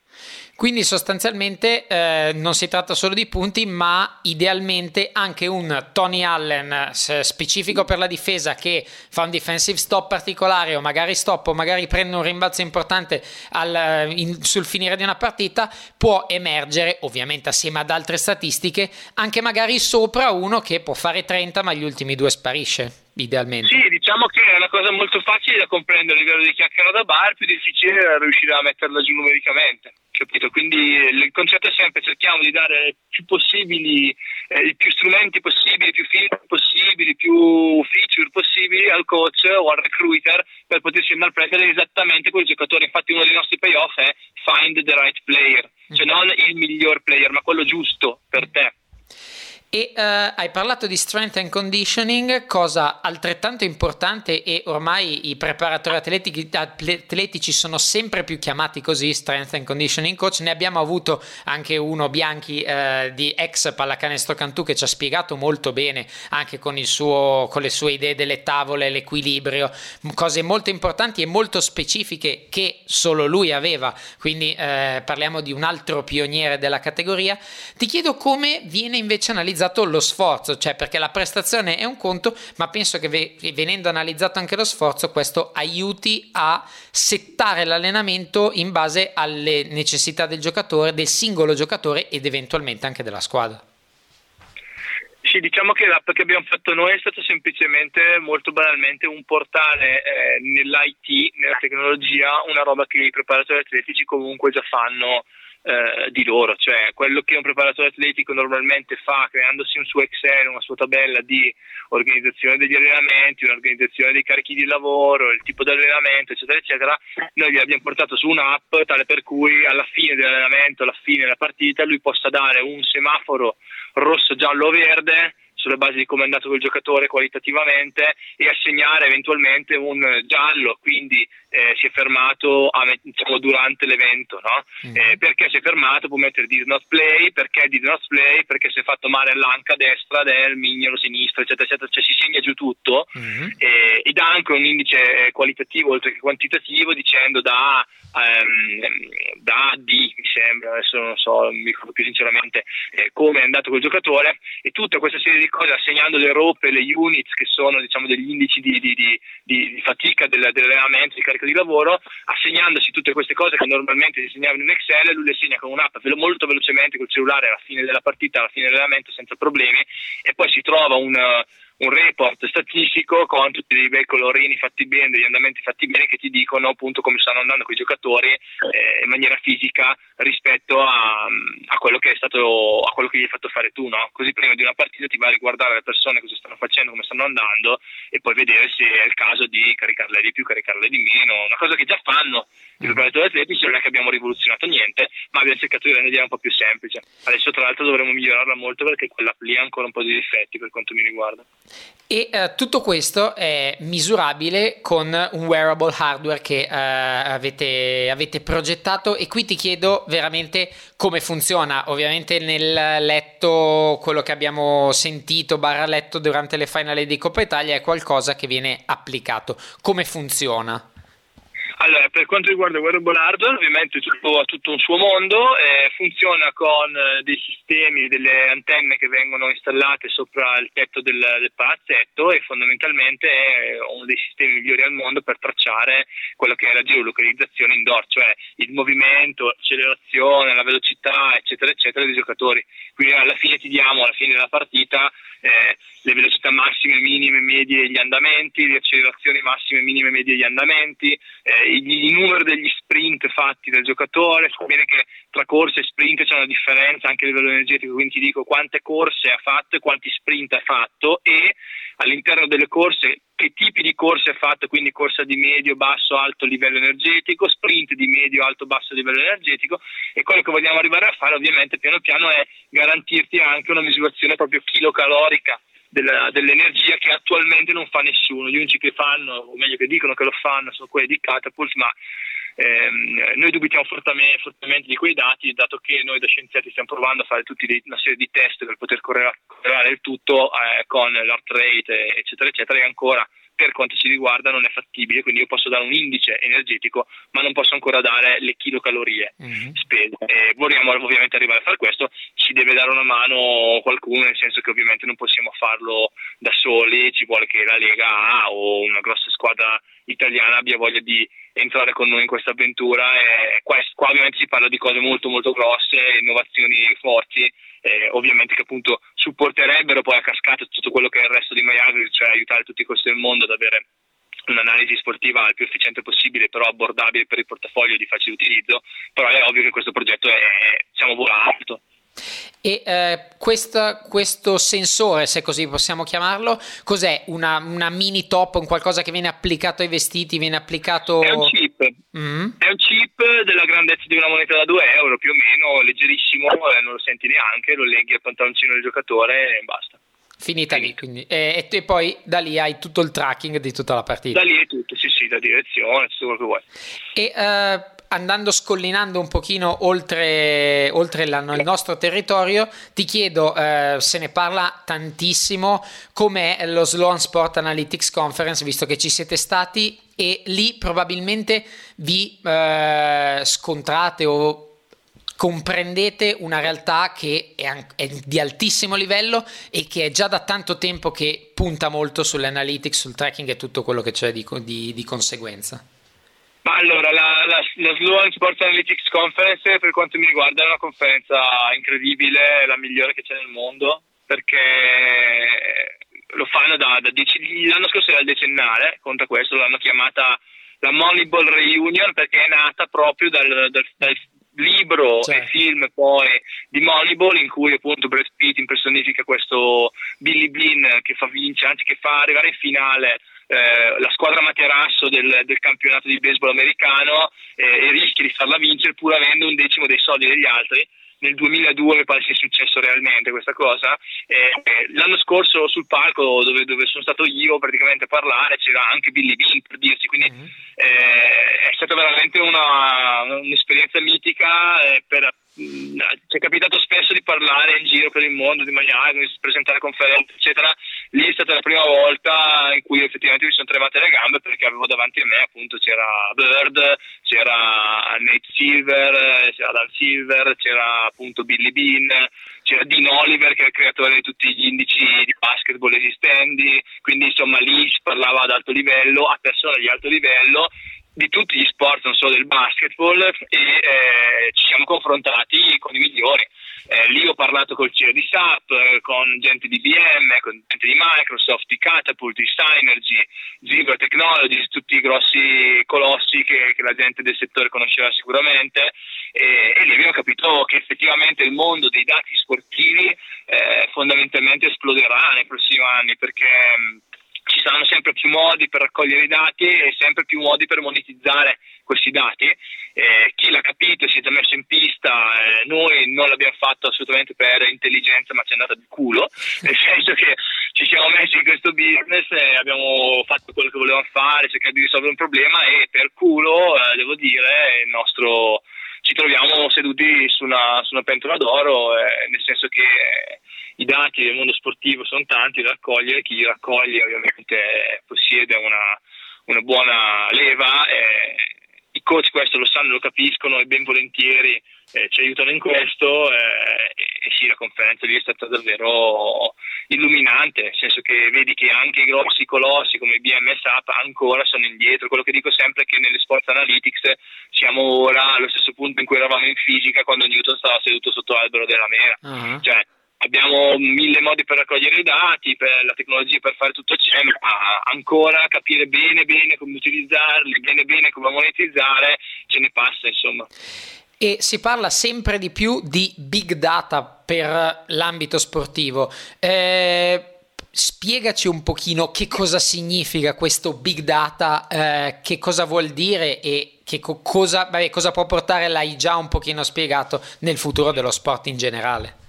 Speaker 3: Quindi sostanzialmente eh, non si tratta solo di punti, ma idealmente anche un Tony Allen specifico per la difesa che fa un defensive stop particolare o magari stop o magari prende un rimbalzo importante al, in, sul finire di una partita può emergere ovviamente assieme ad altre statistiche anche magari sopra uno che può fare 30 ma gli ultimi due sparisce idealmente.
Speaker 4: Sì, diciamo che è una cosa molto facile da comprendere a livello di chiacchiera da bar, più difficile è riuscire a metterla giù numericamente. Capito? Quindi il concetto è sempre cerchiamo di dare più possibili, eh, più strumenti possibili, più film possibili, più feature possibili al coach o al recruiter per poterci andare a prendere esattamente quel giocatore. Infatti uno dei nostri payoff è find the right player, cioè non il miglior player, ma quello giusto per te.
Speaker 3: E uh, hai parlato di strength and conditioning, cosa altrettanto importante e ormai i preparatori atletici, atletici, sono sempre più chiamati così, strength and conditioning coach. Ne abbiamo avuto anche uno, Bianchi, uh, di ex pallacanestro Cantù, che ci ha spiegato molto bene anche con, suo, con le sue idee delle tavole, l'equilibrio, cose molto importanti e molto specifiche che solo lui aveva. Quindi uh, parliamo di un altro pioniere della categoria. Ti chiedo come viene invece analizzato analizzato lo sforzo, cioè perché la prestazione è un conto, ma penso che venendo analizzato anche lo sforzo, questo aiuti a settare l'allenamento in base alle necessità del giocatore, del singolo giocatore ed eventualmente anche della squadra.
Speaker 4: Sì, diciamo che l'app che abbiamo fatto noi è stato semplicemente, molto banalmente, un portale eh, nell'IT, nella tecnologia, una roba che i preparatori atletici comunque già fanno eh, di loro, cioè quello che un preparatore atletico normalmente fa creandosi un suo Excel, una sua tabella di organizzazione degli allenamenti, un'organizzazione dei carichi di lavoro, il tipo di allenamento, eccetera, eccetera, noi gli abbiamo portato su un'app tale per cui alla fine dell'allenamento, alla fine della partita, lui possa dare un semaforo rosso, giallo o verde sulla base di come è andato quel giocatore qualitativamente e assegnare eventualmente un giallo, quindi eh, si è fermato a, diciamo, durante l'evento, no? mm. eh, perché si è fermato può mettere did not play, perché did not play, perché si è fatto male all'anca destra del mignolo sinistro, eccetera, eccetera, cioè si segna giù tutto mm. eh, ed ha anche un indice qualitativo oltre che quantitativo dicendo da ehm, da D, sembra, adesso non so, mi ricordo più sinceramente eh, come è andato quel giocatore e tutta questa serie di cose assegnando le rope, le units che sono diciamo degli indici di, di, di, di fatica del, dell'allenamento, di carico di lavoro, assegnandosi tutte queste cose che normalmente si segnavano in Excel, lui le segna con un'app molto velocemente col cellulare alla fine della partita, alla fine dell'allenamento senza problemi e poi si trova un un report statistico con tutti dei bei colorini fatti bene, degli andamenti fatti bene che ti dicono appunto come stanno andando quei giocatori eh, in maniera fisica rispetto a, a, quello che è stato a quello che gli hai fatto fare tu, no? Così prima di una partita ti vai a riguardare le persone cosa stanno facendo, come stanno andando e poi vedere se è il caso di caricarle di più, caricarle di meno, una cosa che già fanno i preparatori atletici, non è che abbiamo rivoluzionato niente, ma abbiamo cercato di renderla un po' più semplice. Adesso tra l'altro dovremo migliorarla molto perché quella lì ha ancora un po' di difetti per quanto mi riguarda.
Speaker 3: E uh, tutto questo è misurabile con un wearable hardware che uh, avete, avete, progettato e qui ti chiedo veramente come funziona. Ovviamente nel letto, quello che abbiamo sentito barra letto durante le finali di Coppa Italia è qualcosa che viene applicato. Come funziona?
Speaker 4: Allora, per quanto riguarda il wearable hardware, ovviamente tutto, ha tutto un suo mondo, eh, funziona con eh, dei sistemi, delle antenne che vengono installate sopra il tetto del, del palazzetto e fondamentalmente è uno dei sistemi migliori al mondo per tracciare quello che è la geolocalizzazione indoor, cioè il movimento, l'accelerazione, la velocità, eccetera, eccetera dei giocatori. Quindi alla fine ti diamo, alla fine della partita, eh, le velocità massime, minime, medie degli andamenti, le accelerazioni massime, minime, medie degli andamenti, eh, il, il, numero degli sprint fatti dal giocatore, so bene che tra corse e sprint c'è una differenza anche a livello energetico, quindi ti dico quante corse ha fatto e quanti sprint ha fatto e all'interno delle corse che tipi di corse ha fatto, quindi corsa di medio, basso, alto livello energetico, sprint di medio, alto, basso livello energetico e quello che vogliamo arrivare a fare ovviamente piano piano è garantirti anche una misurazione proprio kilocalorica della, dell'energia che attualmente non fa nessuno. Gli unici che fanno, o meglio che dicono che lo fanno, sono quelli di Catapult, ma ehm, noi dubitiamo fortemente, fortemente, di quei dati, dato che noi da scienziati stiamo provando a fare tutta una serie di test per poter correlare il tutto eh, con l'heart rate, eccetera, eccetera, e ancora per quanto ci riguarda non è fattibile, quindi io posso dare un indice energetico, ma non posso ancora dare le chilocalorie mm-hmm. spese. E vogliamo ovviamente arrivare a fare questo, ci deve dare una mano qualcuno, nel senso che ovviamente non possiamo farlo da soli, ci vuole che la Lega A o una grossa squadra italiana abbia voglia di entrare con noi in questa avventura qua, qua ovviamente si parla di cose molto molto grosse, innovazioni forti eh, ovviamente che appunto supporterebbero poi a cascata tutto quello che è il resto di MyAgri, cioè aiutare tutti i costi del mondo ad avere un'analisi sportiva il più efficiente possibile, però abbordabile per il portafoglio di facile utilizzo, però è ovvio che questo progetto è, diciamo, volato.
Speaker 3: E eh, questa, questo sensore, se così possiamo chiamarlo, cos'è? Una, una, mini top, un qualcosa che viene applicato ai vestiti, viene applicato...
Speaker 4: È un chip, mm-hmm. è un chip della grandezza di una moneta da 2 euro più o meno, leggerissimo, eh, non lo senti neanche, lo leghi al pantaloncino del giocatore e basta.
Speaker 3: Finita lì, quindi. E, e, poi da lì hai tutto il tracking di tutta la partita.
Speaker 4: Da lì è tutto, sì, sì, la direzione, tutto quello che vuoi.
Speaker 3: E uh, andando scollinando un pochino oltre, oltre il nostro territorio, ti chiedo, uh, se ne parla tantissimo, com'è lo Sloan Sport Analytics Conference, visto che ci siete stati e lì probabilmente vi uh, scontrate o comprendete una realtà che è, è, di altissimo livello e che è già da tanto tempo che punta molto sulle analytics, sul tracking e tutto quello che c'è di, di, di conseguenza.
Speaker 4: Ma allora, la, la, la Sloan Sports Analytics Conference per quanto mi riguarda è una conferenza incredibile, la migliore che c'è nel mondo, perché lo fanno da, da dieci, l'anno scorso era il decennale, conta questo, l'hanno chiamata la Moneyball Reunion perché è nata proprio dal, dal, dal libro certo. e film poi di Moneyball in cui appunto Brad Pitt impersonifica questo Billy Bean che fa vincere, anzi che fa arrivare in finale eh, la squadra materasso del, del, campionato di baseball americano eh, e rischia di farla vincere pur avendo un decimo dei soldi degli altri nel 2002 mi pare sia successo realmente questa cosa. Eh, l'anno scorso sul palco dove, dove, sono stato io praticamente a parlare c'era anche Billy Bean per dirsi, quindi mm-hmm. eh, è stata veramente una, un'esperienza mitica eh, per ci è capitato spesso di parlare in giro per il mondo di Magnago, di presentare conferenze, eccetera. Lì è stata la prima volta in cui effettivamente mi sono tremate le gambe perché avevo davanti a me appunto c'era Bird, c'era Nate Silver, c'era Dan Silver, c'era appunto Billy Bean, c'era Dean Oliver che è il creatore di tutti gli indici di basketball esistenti, quindi insomma lì si parlava ad alto livello, a persone di alto livello di tutti gli sport, non solo del basketball, e eh, ci siamo confrontati con i migliori. Eh, lì ho parlato col CEO di SAP, eh, con gente di IBM, con gente di Microsoft, di Catapult, di Synergy, Zebra Technologies, tutti i grossi colossi che, che la gente del settore conosceva sicuramente e, e, lì abbiamo capito che effettivamente il mondo dei dati sportivi eh, fondamentalmente esploderà nei prossimi anni perché ci saranno sempre più modi per raccogliere i dati e sempre più modi per monetizzare questi dati. Eh, chi l'ha capito si è già messo in pista, eh, noi non l'abbiamo fatto assolutamente per intelligenza, ma ci è andata di culo, nel senso che ci siamo messi in questo business e abbiamo fatto quello che volevamo fare, cercare di risolvere un problema e per culo, eh, devo dire, nostro, ci troviamo seduti su una, su una pentola d'oro, eh, nel senso che dati del mondo sportivo sono tanti da raccogliere, chi li raccoglie ovviamente possiede una, una buona leva, eh, i coach questo lo sanno, lo capiscono e ben volentieri eh, ci aiutano in questo eh, e sì, la conferenza lì è stata davvero illuminante, nel senso che vedi che anche i grossi colossi come IBM e SAP ancora sono indietro, quello che dico sempre è che nelle sports analytics siamo ora allo stesso punto in cui eravamo in fisica quando Newton stava seduto sotto l'albero della mela, uh-huh. cioè abbiamo mille modi per raccogliere i dati, per la tecnologia per fare tutto c'è, ma ancora capire bene bene come utilizzarli, bene bene come monetizzare, ce ne passa insomma.
Speaker 3: E si parla sempre di più di big data per l'ambito sportivo. Eh, spiegaci un pochino che cosa significa questo big data, eh, che cosa vuol dire e co- cosa, vabbè, cosa può portare, l'hai già un pochino spiegato, nel futuro dello sport in generale.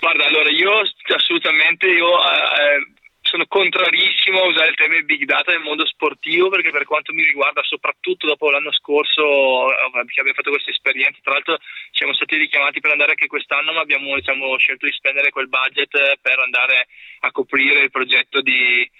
Speaker 4: Guarda, allora io assolutamente io, eh, sono contrarissimo a usare il termine big data nel mondo sportivo perché per quanto mi riguarda, soprattutto dopo l'anno scorso eh, che abbiamo fatto questa esperienza, tra l'altro siamo stati richiamati per andare anche quest'anno, ma abbiamo diciamo, scelto di spendere quel budget per andare a coprire il progetto di, eh,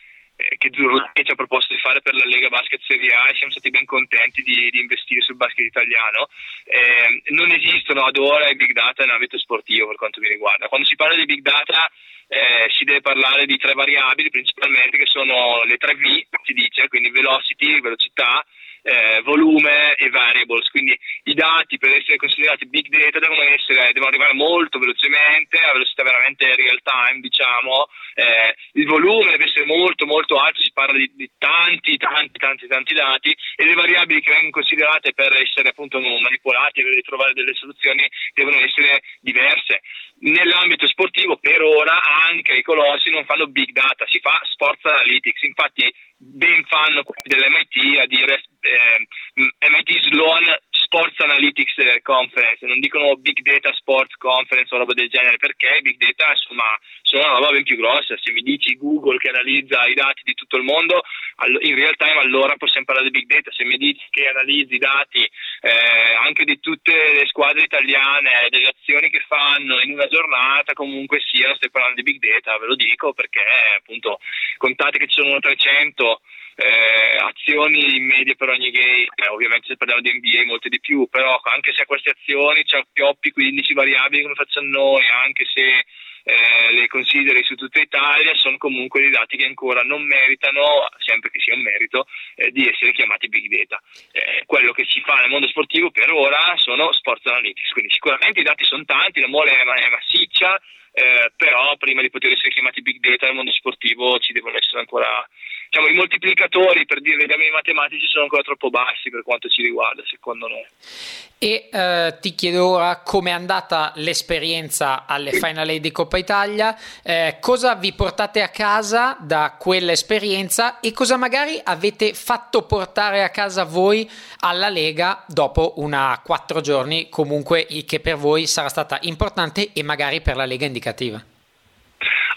Speaker 4: che Zurlani ci ha proposto di fare per la Lega Basket Serie A e siamo stati ben contenti di, di investire sul basket italiano. Eh, non esistono ad ora i big data in ambito sportivo per quanto mi riguarda. Quando si parla di big data eh, si deve parlare di tre variabili principalmente che sono le tre V, si dice, quindi velocity, velocità, eh, volume e variables, quindi i dati per essere considerati big data devono, essere, devono arrivare molto velocemente, a velocità veramente real time diciamo, eh, il volume deve essere molto molto alto, si parla di, di, tanti tanti tanti tanti dati e le variabili che vengono considerate per essere appunto manipolati e trovare delle soluzioni devono essere diverse. Nell'ambito sportivo per ora anche i colossi non fanno big data, si fa sports analytics, infatti ben fanno quelli dell'MIT a dire eh, MIT Sloan Sports Analytics Conference, non dicono Big Data Sports Conference o roba del genere, perché Big Data insomma sono una roba ben più grossa, se mi dici Google che analizza i dati di tutto il mondo, in real time allora possiamo parlare di Big Data, se mi dici che analizzi i dati eh, anche di tutte le squadre italiane, delle azioni che fanno in una giornata, comunque sia, stai parlando di Big Data, ve lo dico perché appunto contate che ci sono 300 eh, azioni in media per ogni game, eh, ovviamente se parliamo di NBA molte di più, però anche se a queste azioni ci appioppi 15 variabili come facciamo noi, anche se eh, le consideri su tutta Italia, sono comunque dei dati che ancora non meritano, sempre che sia un merito, eh, di essere chiamati big data. Eh, quello che si fa nel mondo sportivo per ora sono sports analytics, quindi sicuramente i dati sono tanti, la mole è, è massiccia, eh, però prima di poter essere chiamati big data nel mondo sportivo ci devono essere ancora diciamo, i moltiplicatori per dire i matematici sono ancora troppo bassi per quanto ci riguarda, secondo noi.
Speaker 3: E eh, ti chiedo ora come è andata l'esperienza alle Final Eight di Coppa Italia, eh, cosa vi portate a casa da quell'esperienza e cosa magari avete fatto portare a casa voi alla Lega dopo una quattro giorni comunque che per voi sarà stata importante e magari per la Lega indicativa.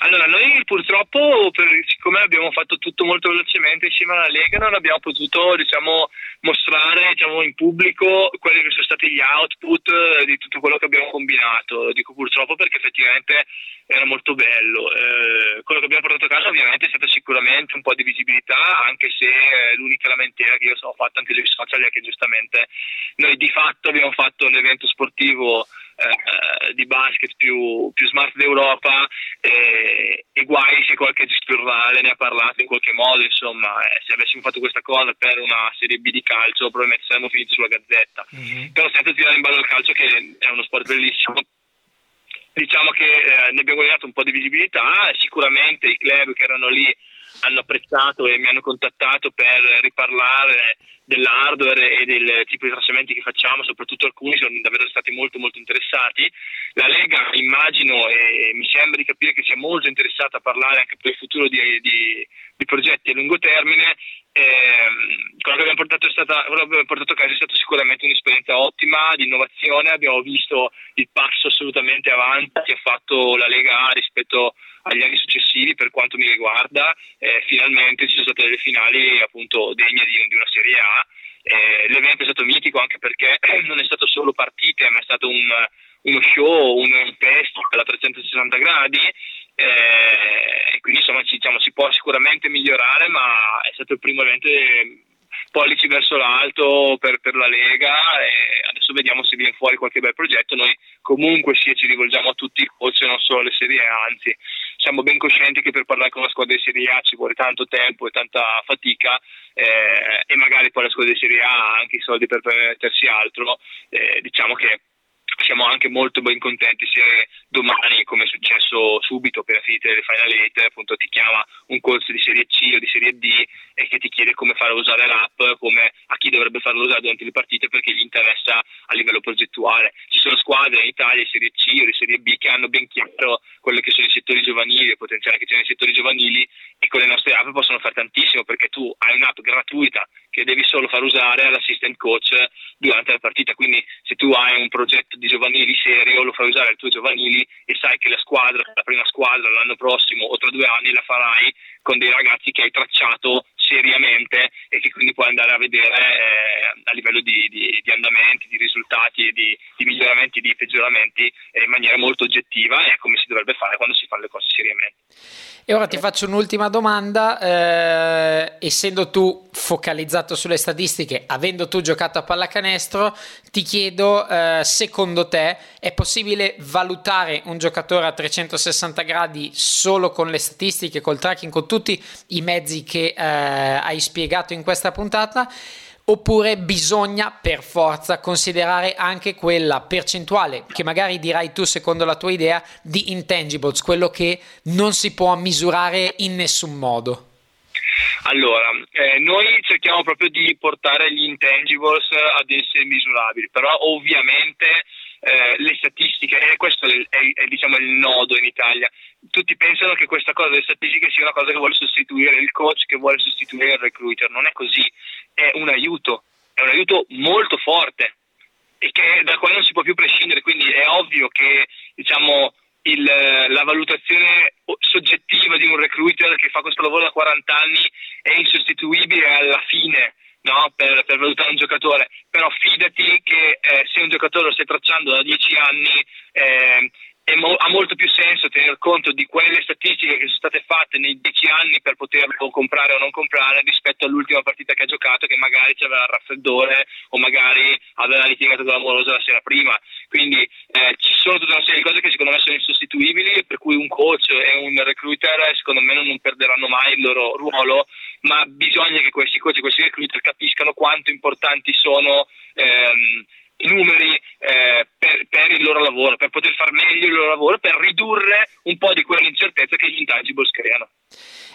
Speaker 4: Allora, noi purtroppo, per, siccome abbiamo fatto tutto molto velocemente insieme alla Lega, non abbiamo potuto diciamo, mostrare diciamo, in pubblico quelli che sono stati gli output eh, di tutto quello che abbiamo combinato. Lo dico purtroppo perché effettivamente era molto bello. Eh, quello che abbiamo portato a casa ovviamente è stato sicuramente un po' di visibilità, anche se eh, l'unica lamentela che io ho fatto anche sui social è che giustamente noi di fatto abbiamo fatto l'evento sportivo eh, di basket più, più smart d'Europa eh, e guai se qualche giornale ne ha parlato in qualche modo, insomma, eh, se avessimo fatto questa cosa per una Serie B di calcio probabilmente saremmo finiti sulla gazzetta, mm-hmm. però senza tirare in ballo il calcio che è uno sport bellissimo. Diciamo che eh, ne abbiamo guadagnato un po' di visibilità, sicuramente i club che erano lì hanno apprezzato e mi hanno contattato per riparlare dell'hardware e del tipo di trasferimenti che facciamo, soprattutto alcuni sono davvero stati molto molto interessati. La Lega immagino e mi sembra di capire che sia molto interessata a parlare anche per il futuro di, di, di progetti a lungo termine. Eh, quello che abbiamo portato, stata, abbiamo portato, a casa è stata sicuramente un'esperienza ottima di innovazione, abbiamo visto il passo assolutamente avanti che ha fatto la Lega rispetto agli anni successivi per quanto mi riguarda, eh, finalmente ci sono state delle finali appunto degne di, di una Serie A. Eh, l'evento è stato mitico anche perché non è stato solo partite, ma è stato un, uno show, un, un festival a 360 gradi. Eh, quindi insomma ci, diciamo, si può sicuramente migliorare, ma è stato il primo evento pollici verso l'alto per, per, la Lega e adesso vediamo se viene fuori qualche bel progetto. Noi comunque sì, ci rivolgiamo a tutti i coach, non solo alle serie anzi siamo ben coscienti che per parlare con la squadra di Serie A ci vuole tanto tempo e tanta fatica eh, e magari poi la squadra di Serie A ha anche i soldi per permettersi altro. Eh, diciamo che siamo anche molto ben contenti se domani, come è successo subito per finire le final eight, appunto ti chiama un coach di serie C o di serie D e che ti chiede come fare usare l'app, come a chi dovrebbe farlo usare durante le partite perché gli interessa a livello progettuale. Ci sono squadre in Italia di serie C o di serie B che hanno ben chiaro quelli che sono i settori giovanili, il potenziale che c'è nei settori giovanili e con le nostre app possono fare tantissimo perché tu hai un'app gratuita che devi solo far usare all'assistant coach durante la partita. Quindi se tu hai un progetto di giovanili serio, lo fai usare ai tuoi giovanili e sai che la squadra, la prima squadra l'anno prossimo o tra due anni la farai con dei ragazzi che hai tracciato seriamente e che quindi puoi andare a vedere eh, a livello di, di, di, andamenti, di risultati, di, di miglioramenti, di peggioramenti eh, in maniera molto oggettiva e come si dovrebbe fare quando si fanno le cose seriamente.
Speaker 3: E ora ti faccio un'ultima domanda, eh, essendo tu focalizzato sulle statistiche, avendo tu giocato a pallacanestro, ti chiedo, eh, secondo te è possibile valutare un giocatore a 360 gradi solo con le statistiche, col tracking, con tutti i mezzi che eh, hai spiegato in questa puntata? Oppure bisogna per forza considerare anche quella percentuale che magari dirai tu secondo la tua idea di intangibles, quello che non si può misurare in nessun modo?
Speaker 4: Allora, eh, noi cerchiamo proprio di portare gli intangibles ad essere misurabili, però ovviamente eh, le statistiche, e questo è, è, è diciamo, il nodo in Italia, tutti pensano che questa cosa delle statistiche sia una cosa che vuole sostituire il coach, che vuole sostituire il recruiter, non è così, è un aiuto, è un aiuto molto forte e che, da quale non si può più prescindere, quindi è ovvio che diciamo, il, la valutazione soggettiva di un recruiter che fa questo lavoro da 40 anni è insostituibile alla fine no? per, per, valutare un giocatore, però fidati che eh, se un giocatore lo stai tracciando da 10 anni eh, mo- ha molto più senso tener conto di quelle statistiche che sono state fatte nei dieci anni per poterlo comprare o non comprare rispetto all'ultima partita che ha giocato che magari c'aveva il raffreddore o magari aveva litigato con l'amorosa la sera prima. Quindi eh, ci sono tutta una serie di cose che secondo me sono insostituibili per cui un coach e un recruiter secondo me non perderanno mai il loro ruolo ma bisogna che questi coach e questi recruiter capiscano quanto importanti sono ehm, numeri eh, per, per, il loro lavoro, per poter far meglio il loro lavoro, per ridurre un po' di quell'incertezza che gli intangibles creano.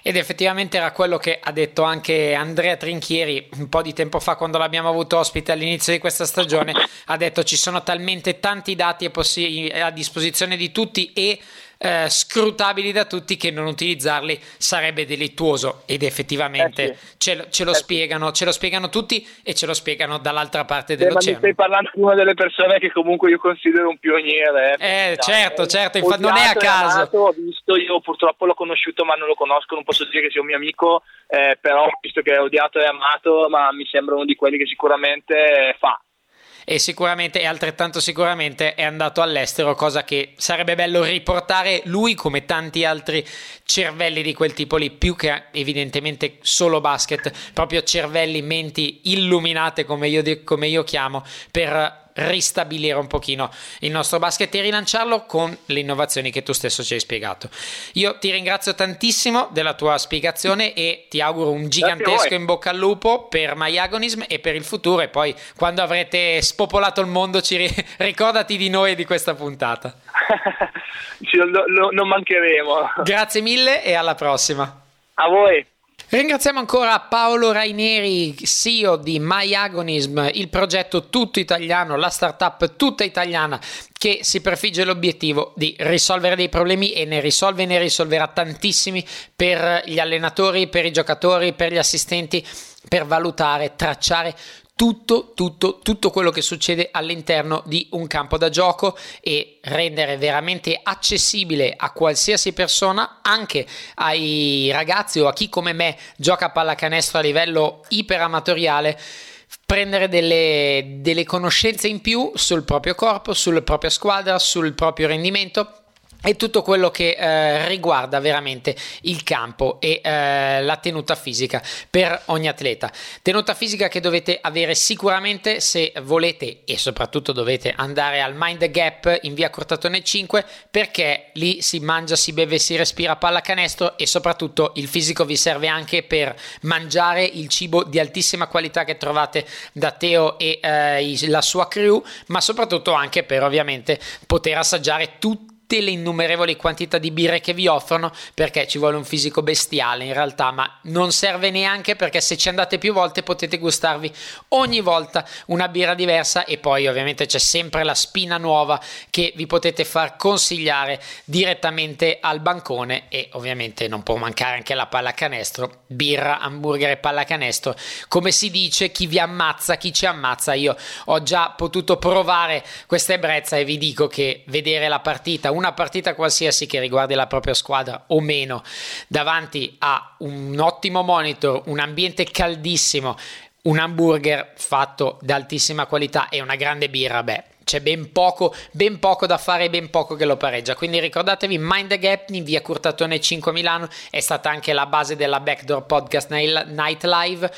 Speaker 3: Ed effettivamente era quello che ha detto anche Andrea Trinchieri un po' di tempo fa quando l'abbiamo avuto ospite all'inizio di questa stagione, ha detto ci sono talmente tanti dati a, possi- a disposizione di tutti e eh, scrutabili da tutti che non utilizzarli sarebbe delittuoso ed effettivamente eh sì. ce, lo, ce, lo eh spiegano, ce lo spiegano tutti e ce lo spiegano dall'altra parte dell'oceano.
Speaker 4: Ma stai parlando di una delle persone che comunque io considero un pioniere.
Speaker 3: Eh, eh certo, certo, infatti non è a caso.
Speaker 4: Amato, ho visto, io purtroppo l'ho conosciuto ma non lo conosco, non posso dire che sia un mio amico, eh, però visto che è odiato e amato, ma mi sembra uno di quelli che sicuramente fa
Speaker 3: e sicuramente e altrettanto sicuramente è andato all'estero, cosa che sarebbe bello riportare lui come tanti altri cervelli di quel tipo lì, più che evidentemente solo basket, proprio cervelli, menti illuminate come io, come io chiamo, per ristabilire un pochino il nostro basket e rilanciarlo con le innovazioni che tu stesso ci hai spiegato. Io ti ringrazio tantissimo della tua spiegazione e ti auguro un gigantesco in bocca al lupo per MyAgonism e per il futuro e poi quando avrete spopolato il mondo ci ri- ricordati di noi e di questa puntata.
Speaker 4: non mancheremo.
Speaker 3: Grazie mille e alla prossima.
Speaker 4: A voi.
Speaker 3: Ringraziamo ancora Paolo Raineri, CEO di MyAgonism, il progetto tutto italiano, la startup tutta italiana che si prefigge l'obiettivo di risolvere dei problemi e ne risolve e ne risolverà tantissimi per gli allenatori, per i giocatori, per gli assistenti, per valutare, tracciare tutto, tutto, tutto quello che succede all'interno di un campo da gioco e rendere veramente accessibile a qualsiasi persona, anche ai ragazzi o a chi come me gioca a pallacanestro a livello iperamatoriale prendere delle, delle, conoscenze in più sul proprio corpo, sulla propria squadra, sul proprio rendimento e tutto quello che eh, riguarda veramente il campo e eh, la tenuta fisica per ogni atleta. Tenuta fisica che dovete avere sicuramente se volete e soprattutto dovete andare al Mind Gap in via Cortatone 5 perché lì si mangia, si beve, si respira pallacanestro e soprattutto il fisico vi serve anche per mangiare il cibo di altissima qualità che trovate da Teo e eh, la sua crew, ma soprattutto anche per ovviamente poter assaggiare tutti tutte le innumerevoli quantità di birre che vi offrono perché ci vuole un fisico bestiale in realtà, ma non serve neanche perché se ci andate più volte potete gustarvi ogni volta una birra diversa e poi ovviamente c'è sempre la spina nuova che vi potete far consigliare direttamente al bancone e ovviamente non può mancare anche la pallacanestro, birra, hamburger e pallacanestro. Come si dice, chi vi ammazza, chi ci ammazza. Io ho già potuto provare questa ebbrezza e vi dico che vedere la partita una partita qualsiasi che riguardi la propria squadra o meno davanti a un ottimo monitor, un ambiente caldissimo, un hamburger fatto di altissima qualità e una grande birra, beh, c'è ben poco, ben poco da fare e ben poco che lo pareggia. Quindi ricordatevi, Mind the Gap in via Curtatone 5 Milano è stata anche la base della Backdoor Podcast Night Live.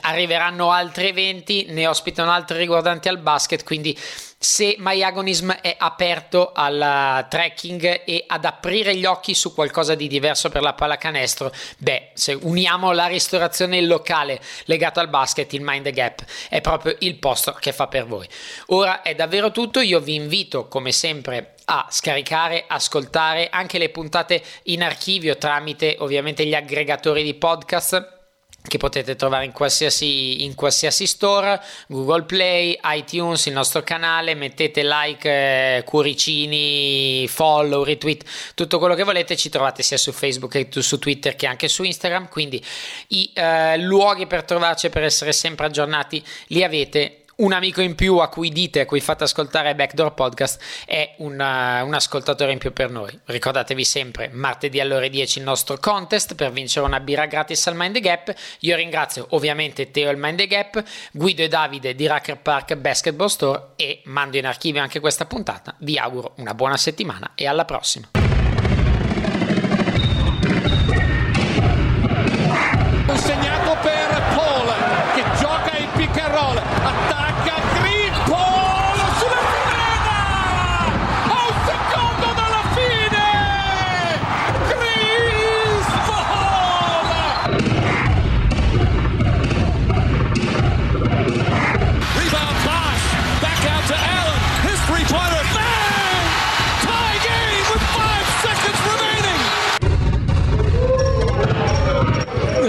Speaker 3: Arriveranno altri eventi, ne ospitano altri riguardanti al basket, quindi se MyAgonism è aperto al trekking e ad aprire gli occhi su qualcosa di diverso per la pallacanestro, beh, se uniamo la ristorazione locale legato al basket, il Mind Gap è proprio il posto che fa per voi. Ora è davvero tutto, io vi invito come sempre a scaricare, ascoltare anche le puntate in archivio tramite ovviamente gli aggregatori di podcast che potete trovare in qualsiasi, in qualsiasi store, Google Play, iTunes, il nostro canale, mettete like, eh, cuoricini, follow, retweet, tutto quello che volete, ci trovate sia su Facebook che su Twitter che anche su Instagram, quindi i eh, luoghi per trovarci e per essere sempre aggiornati li avete un amico in più a cui dite, a cui fate ascoltare Backdoor Podcast è un, uh, un, ascoltatore in più per noi. Ricordatevi sempre, martedì alle ore 10 il nostro contest per vincere una birra gratis al Mind the Gap. Io ringrazio ovviamente Teo il Mind the Gap, Guido e Davide di Racker Park Basketball Store e mando in archivio anche questa puntata. Vi auguro una buona settimana e alla prossima.